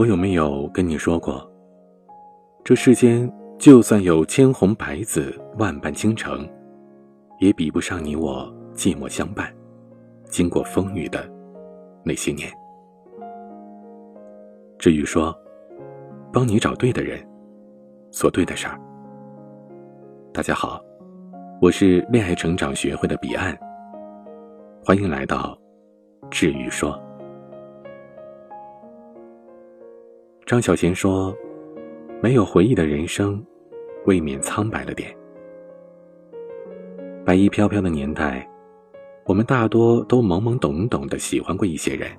我有没有跟你说过，这世间就算有千红百紫、万般倾城，也比不上你我寂寞相伴、经过风雨的那些年。至于说，帮你找对的人，做对的事儿。大家好，我是恋爱成长学会的彼岸，欢迎来到治愈说。张小娴说：“没有回忆的人生，未免苍白了点。白衣飘飘的年代，我们大多都懵懵懂懂的喜欢过一些人，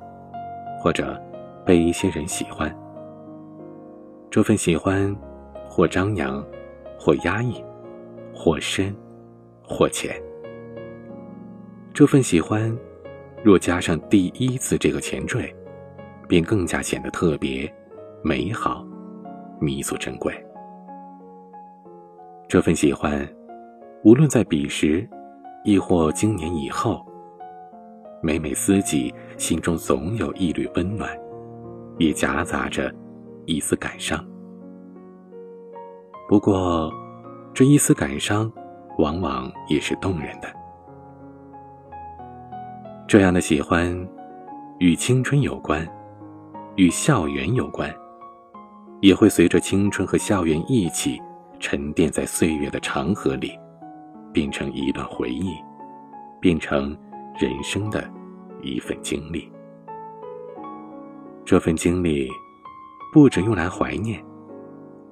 或者被一些人喜欢。这份喜欢，或张扬，或压抑，或深，或浅。这份喜欢，若加上第一次这个前缀，便更加显得特别。”美好，弥足珍贵。这份喜欢，无论在彼时，亦或经年以后，每每思及，心中总有一缕温暖，也夹杂着一丝感伤。不过，这一丝感伤，往往也是动人的。这样的喜欢，与青春有关，与校园有关。也会随着青春和校园一起沉淀在岁月的长河里，变成一段回忆，变成人生的一份经历。这份经历，不止用来怀念，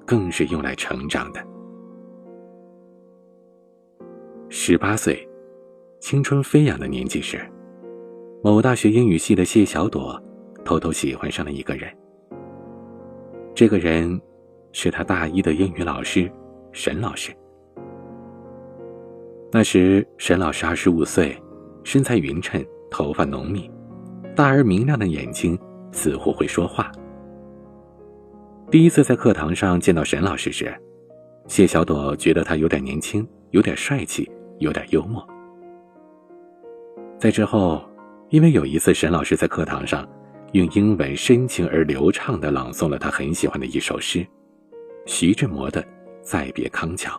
更是用来成长的。十八岁，青春飞扬的年纪时，某大学英语系的谢小朵偷偷喜欢上了一个人。这个人是他大一的英语老师，沈老师。那时，沈老师二十五岁，身材匀称，头发浓密，大而明亮的眼睛似乎会说话。第一次在课堂上见到沈老师时，谢小朵觉得他有点年轻，有点帅气，有点幽默。在之后，因为有一次沈老师在课堂上。用英文深情而流畅地朗诵了他很喜欢的一首诗，徐志摩的《再别康桥》。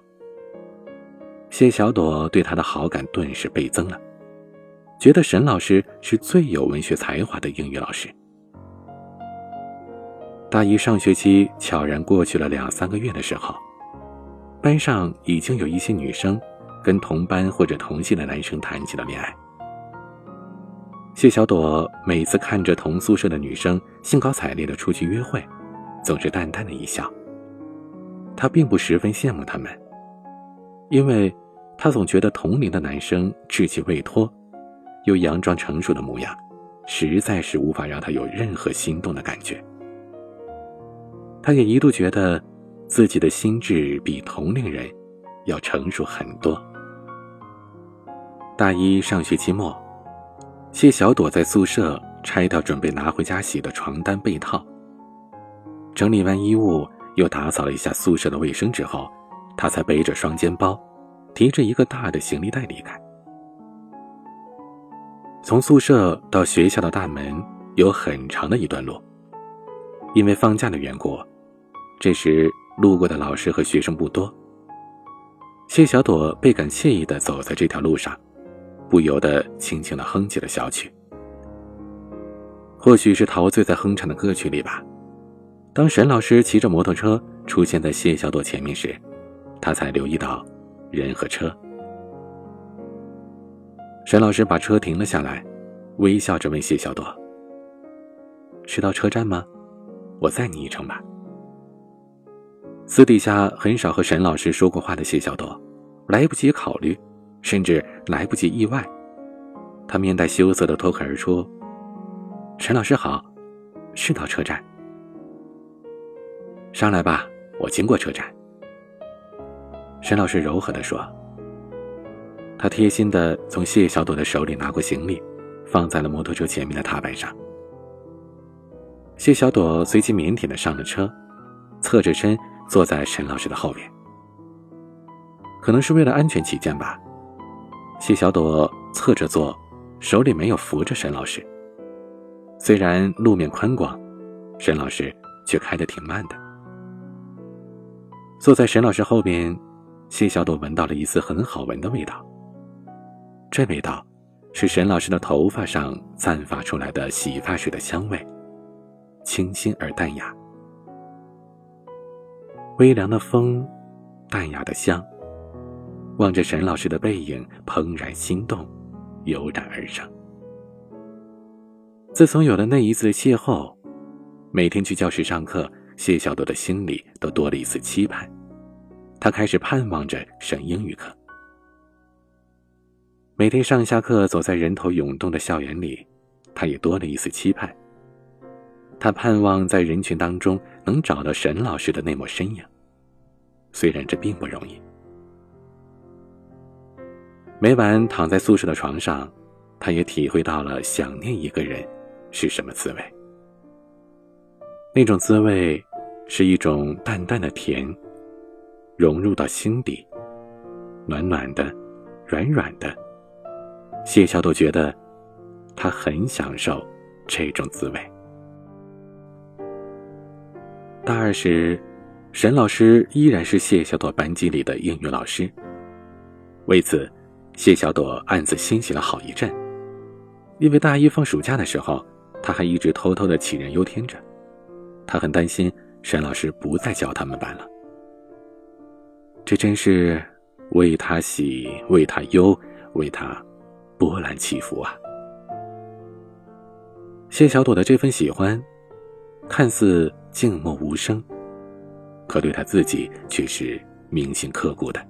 谢小朵对他的好感顿时倍增了，觉得沈老师是最有文学才华的英语老师。大一上学期悄然过去了两三个月的时候，班上已经有一些女生跟同班或者同系的男生谈起了恋爱。谢小朵每次看着同宿舍的女生兴高采烈的出去约会，总是淡淡的一笑。她并不十分羡慕他们，因为她总觉得同龄的男生稚气未脱，又佯装成熟的模样，实在是无法让她有任何心动的感觉。她也一度觉得自己的心智比同龄人要成熟很多。大一上学期末。谢小朵在宿舍拆掉准备拿回家洗的床单被套，整理完衣物，又打扫了一下宿舍的卫生之后，她才背着双肩包，提着一个大的行李袋离开。从宿舍到学校的大门有很长的一段路，因为放假的缘故，这时路过的老师和学生不多。谢小朵倍感惬意地走在这条路上。不由得轻轻的哼起了小曲，或许是陶醉在哼唱的歌曲里吧。当沈老师骑着摩托车出现在谢小朵前面时，他才留意到人和车。沈老师把车停了下来，微笑着问谢小朵：“是到车站吗？我载你一程吧。”私底下很少和沈老师说过话的谢小朵，来不及考虑。甚至来不及意外，他面带羞涩的脱口而出：“陈老师好，是到车站。上来吧，我经过车站。”沈老师柔和的说。他贴心的从谢小朵的手里拿过行李，放在了摩托车前面的踏板上。谢小朵随即腼腆的上了车，侧着身坐在沈老师的后面。可能是为了安全起见吧。谢小朵侧着坐，手里没有扶着沈老师。虽然路面宽广，沈老师却开得挺慢的。坐在沈老师后边，谢小朵闻到了一丝很好闻的味道。这味道，是沈老师的头发上散发出来的洗发水的香味，清新而淡雅。微凉的风，淡雅的香。望着沈老师的背影，怦然心动，油然而生。自从有了那一次邂逅，每天去教室上课，谢小朵的心里都多了一丝期盼。他开始盼望着上英语课。每天上下课，走在人头涌动的校园里，他也多了一丝期盼。他盼望在人群当中能找到沈老师的那抹身影，虽然这并不容易。每晚躺在宿舍的床上，他也体会到了想念一个人是什么滋味。那种滋味，是一种淡淡的甜，融入到心底，暖暖的，软软的。谢小朵觉得，他很享受这种滋味。大二时，沈老师依然是谢小朵班级里的英语老师，为此。谢小朵暗自欣喜了好一阵，因为大一放暑假的时候，他还一直偷偷的杞人忧天着。他很担心沈老师不再教他们班了。这真是为他喜，为他忧，为他波澜起伏啊！谢小朵的这份喜欢，看似静默无声，可对他自己却是铭心刻骨的。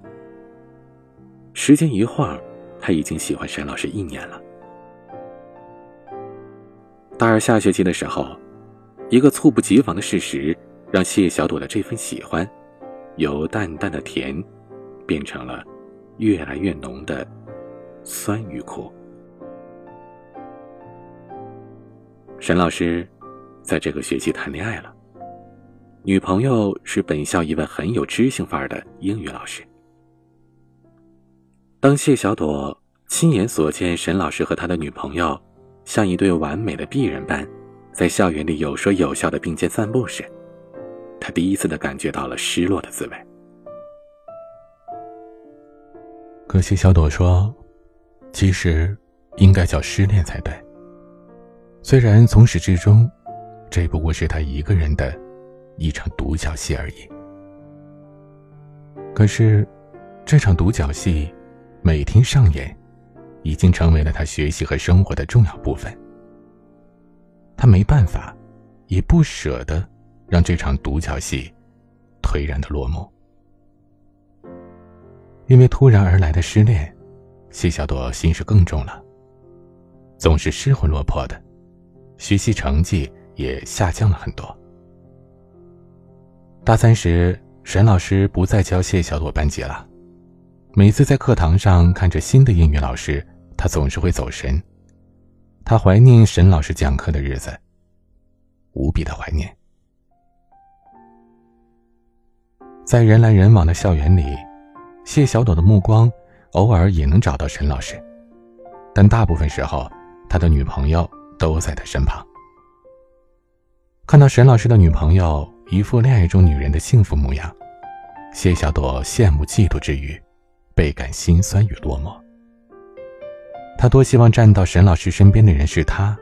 时间一晃，他已经喜欢沈老师一年了。大二下学期的时候，一个猝不及防的事实，让谢小朵的这份喜欢，由淡淡的甜，变成了越来越浓的酸与苦。沈老师在这个学期谈恋爱了，女朋友是本校一位很有知性范儿的英语老师。当谢小朵亲眼所见沈老师和他的女朋友，像一对完美的璧人般，在校园里有说有笑的并肩散步时，他第一次的感觉到了失落的滋味。可谢小朵说：“其实，应该叫失恋才对。虽然从始至终，这不过是他一个人的，一场独角戏而已。可是，这场独角戏。”每天上演，已经成为了他学习和生活的重要部分。他没办法，也不舍得让这场独角戏颓然的落幕。因为突然而来的失恋，谢小朵心事更重了，总是失魂落魄的，学习成绩也下降了很多。大三时，沈老师不再教谢小朵班级了。每次在课堂上看着新的英语老师，他总是会走神。他怀念沈老师讲课的日子，无比的怀念。在人来人往的校园里，谢小朵的目光偶尔也能找到沈老师，但大部分时候，他的女朋友都在他身旁。看到沈老师的女朋友一副恋爱中女人的幸福模样，谢小朵羡慕嫉妒之余。倍感心酸与落寞。他多希望站到沈老师身边的人是他，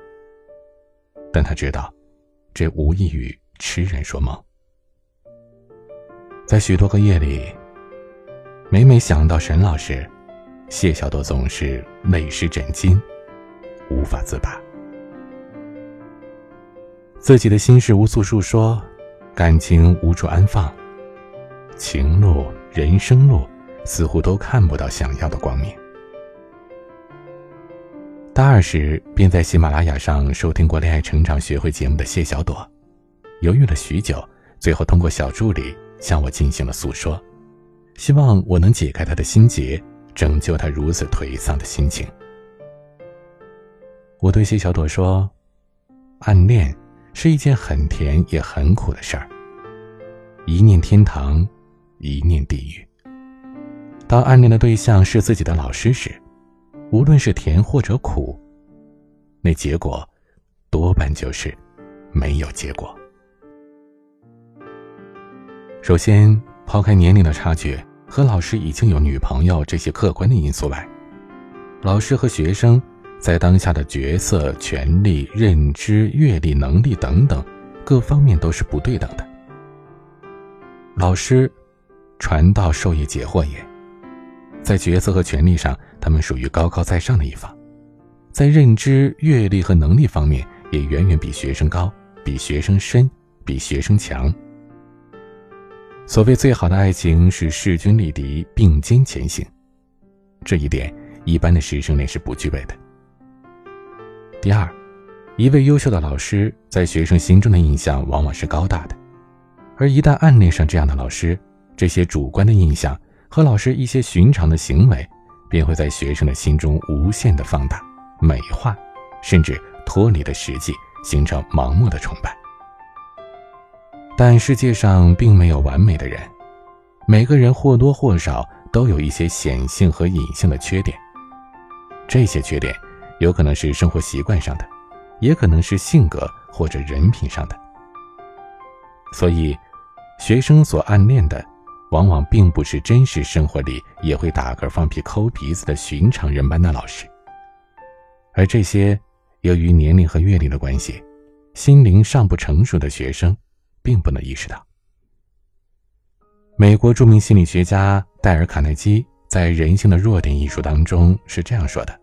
但他知道，这无异于痴人说梦。在许多个夜里，每每想到沈老师，谢小朵总是泪湿枕巾，无法自拔。自己的心事无处诉说，感情无处安放，情路、人生路。似乎都看不到想要的光明。大二时，便在喜马拉雅上收听过《恋爱成长学会》节目的谢小朵，犹豫了许久，最后通过小助理向我进行了诉说，希望我能解开他的心结，拯救他如此颓丧的心情。我对谢小朵说：“暗恋是一件很甜也很苦的事儿，一念天堂，一念地狱。”当暗恋的对象是自己的老师时，无论是甜或者苦，那结果多半就是没有结果。首先，抛开年龄的差距和老师已经有女朋友这些客观的因素外，老师和学生在当下的角色、权利、认知、阅历、能力等等各方面都是不对等的。老师，传道授业解惑也，在角色和权利上，他们属于高高在上的一方；在认知、阅历和能力方面，也远远比学生高，比学生深，比学生强。所谓最好的爱情是势均力敌，并肩前行，这一点一般的师生恋是不具备的。第二，一位优秀的老师在学生心中的印象往往是高大的。而一旦暗恋上这样的老师，这些主观的印象和老师一些寻常的行为，便会在学生的心中无限的放大、美化，甚至脱离了实际，形成盲目的崇拜。但世界上并没有完美的人，每个人或多或少都有一些显性和隐性的缺点。这些缺点，有可能是生活习惯上的，也可能是性格或者人品上的。所以。学生所暗恋的，往往并不是真实生活里也会打嗝、放屁、抠鼻子的寻常人般的老师。而这些，由于年龄和阅历的关系，心灵尚不成熟的学生，并不能意识到。美国著名心理学家戴尔·卡耐基在《人性的弱点》一书当中是这样说的：“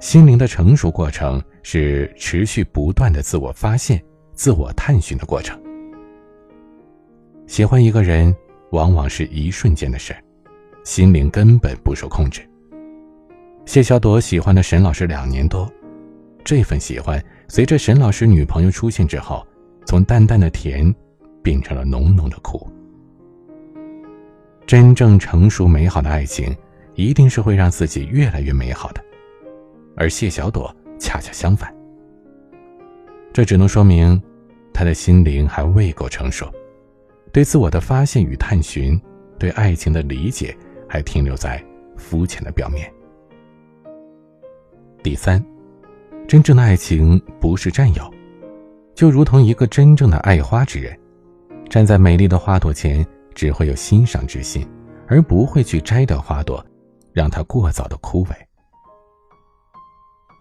心灵的成熟过程是持续不断的自我发现、自我探寻的过程。”喜欢一个人，往往是一瞬间的事儿心灵根本不受控制。谢小朵喜欢了沈老师两年多，这份喜欢随着沈老师女朋友出现之后，从淡淡的甜，变成了浓浓的苦。真正成熟美好的爱情，一定是会让自己越来越美好的，而谢小朵恰恰相反。这只能说明，他的心灵还未够成熟。对自我的发现与探寻，对爱情的理解还停留在肤浅的表面。第三，真正的爱情不是占有，就如同一个真正的爱花之人，站在美丽的花朵前，只会有欣赏之心，而不会去摘掉花朵，让它过早的枯萎。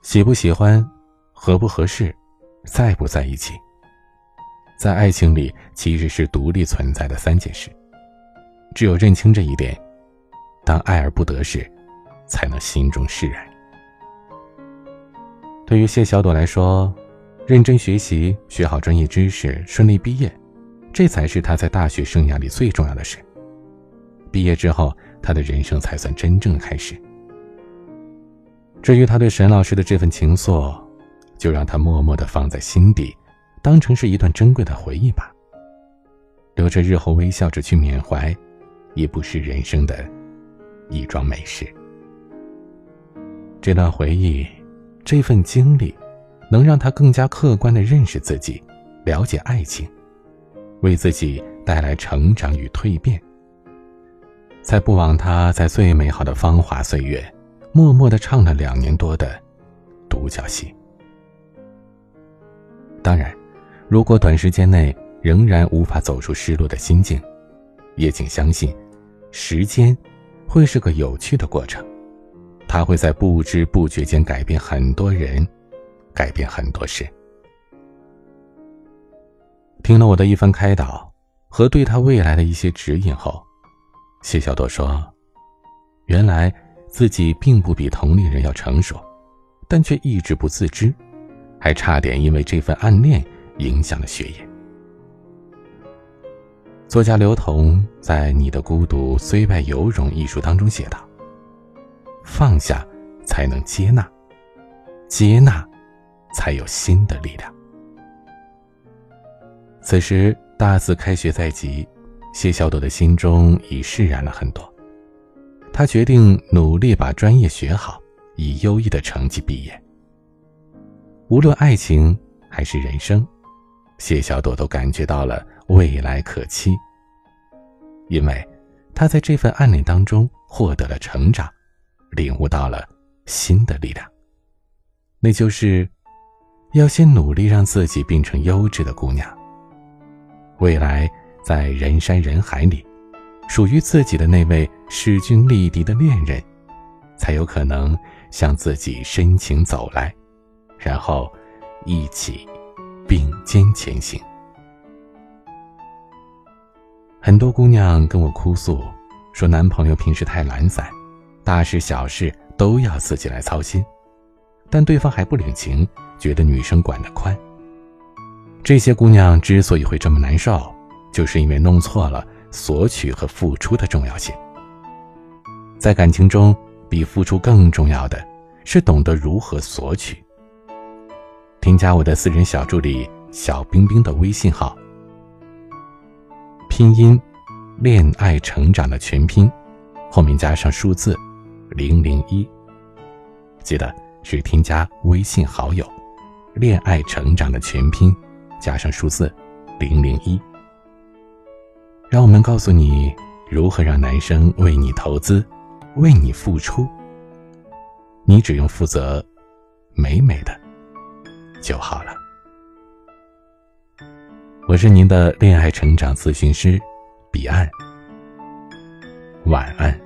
喜不喜欢，合不合适，在不在一起。在爱情里，其实是独立存在的三件事。只有认清这一点，当爱而不得时，才能心中释然。对于谢小朵来说，认真学习，学好专业知识，顺利毕业，这才是她在大学生涯里最重要的事。毕业之后，她的人生才算真正开始。至于她对沈老师的这份情愫，就让她默默的放在心底。当成是一段珍贵的回忆吧，留着日后微笑着去缅怀，也不是人生的一桩美事。这段回忆，这份经历，能让他更加客观的认识自己，了解爱情，为自己带来成长与蜕变，才不枉他在最美好的芳华岁月，默默的唱了两年多的独角戏。当然。如果短时间内仍然无法走出失落的心境，也请相信，时间会是个有趣的过程，它会在不知不觉间改变很多人，改变很多事。听了我的一番开导和对他未来的一些指引后，谢小朵说：“原来自己并不比同龄人要成熟，但却一直不自知，还差点因为这份暗恋。”影响了学业。作家刘同在《你的孤独虽败犹荣》一书当中写道：“放下，才能接纳；接纳，才有新的力量。”此时大四开学在即，谢小朵的心中已释然了很多。他决定努力把专业学好，以优异的成绩毕业。无论爱情还是人生。谢小朵都感觉到了未来可期，因为她在这份暗恋当中获得了成长，领悟到了新的力量。那就是，要先努力让自己变成优质的姑娘，未来在人山人海里，属于自己的那位势均力敌的恋人，才有可能向自己深情走来，然后一起并肩前行。很多姑娘跟我哭诉，说男朋友平时太懒散，大事小事都要自己来操心，但对方还不领情，觉得女生管得宽。这些姑娘之所以会这么难受，就是因为弄错了索取和付出的重要性。在感情中，比付出更重要的是懂得如何索取。添加我的私人小助理小冰冰的微信号，拼音“恋爱成长”的全拼，后面加上数字零零一。记得是添加微信好友“恋爱成长”的全拼。加上数字零零一，让我们告诉你如何让男生为你投资，为你付出。你只用负责美美的就好了。我是您的恋爱成长咨询师彼岸，晚安。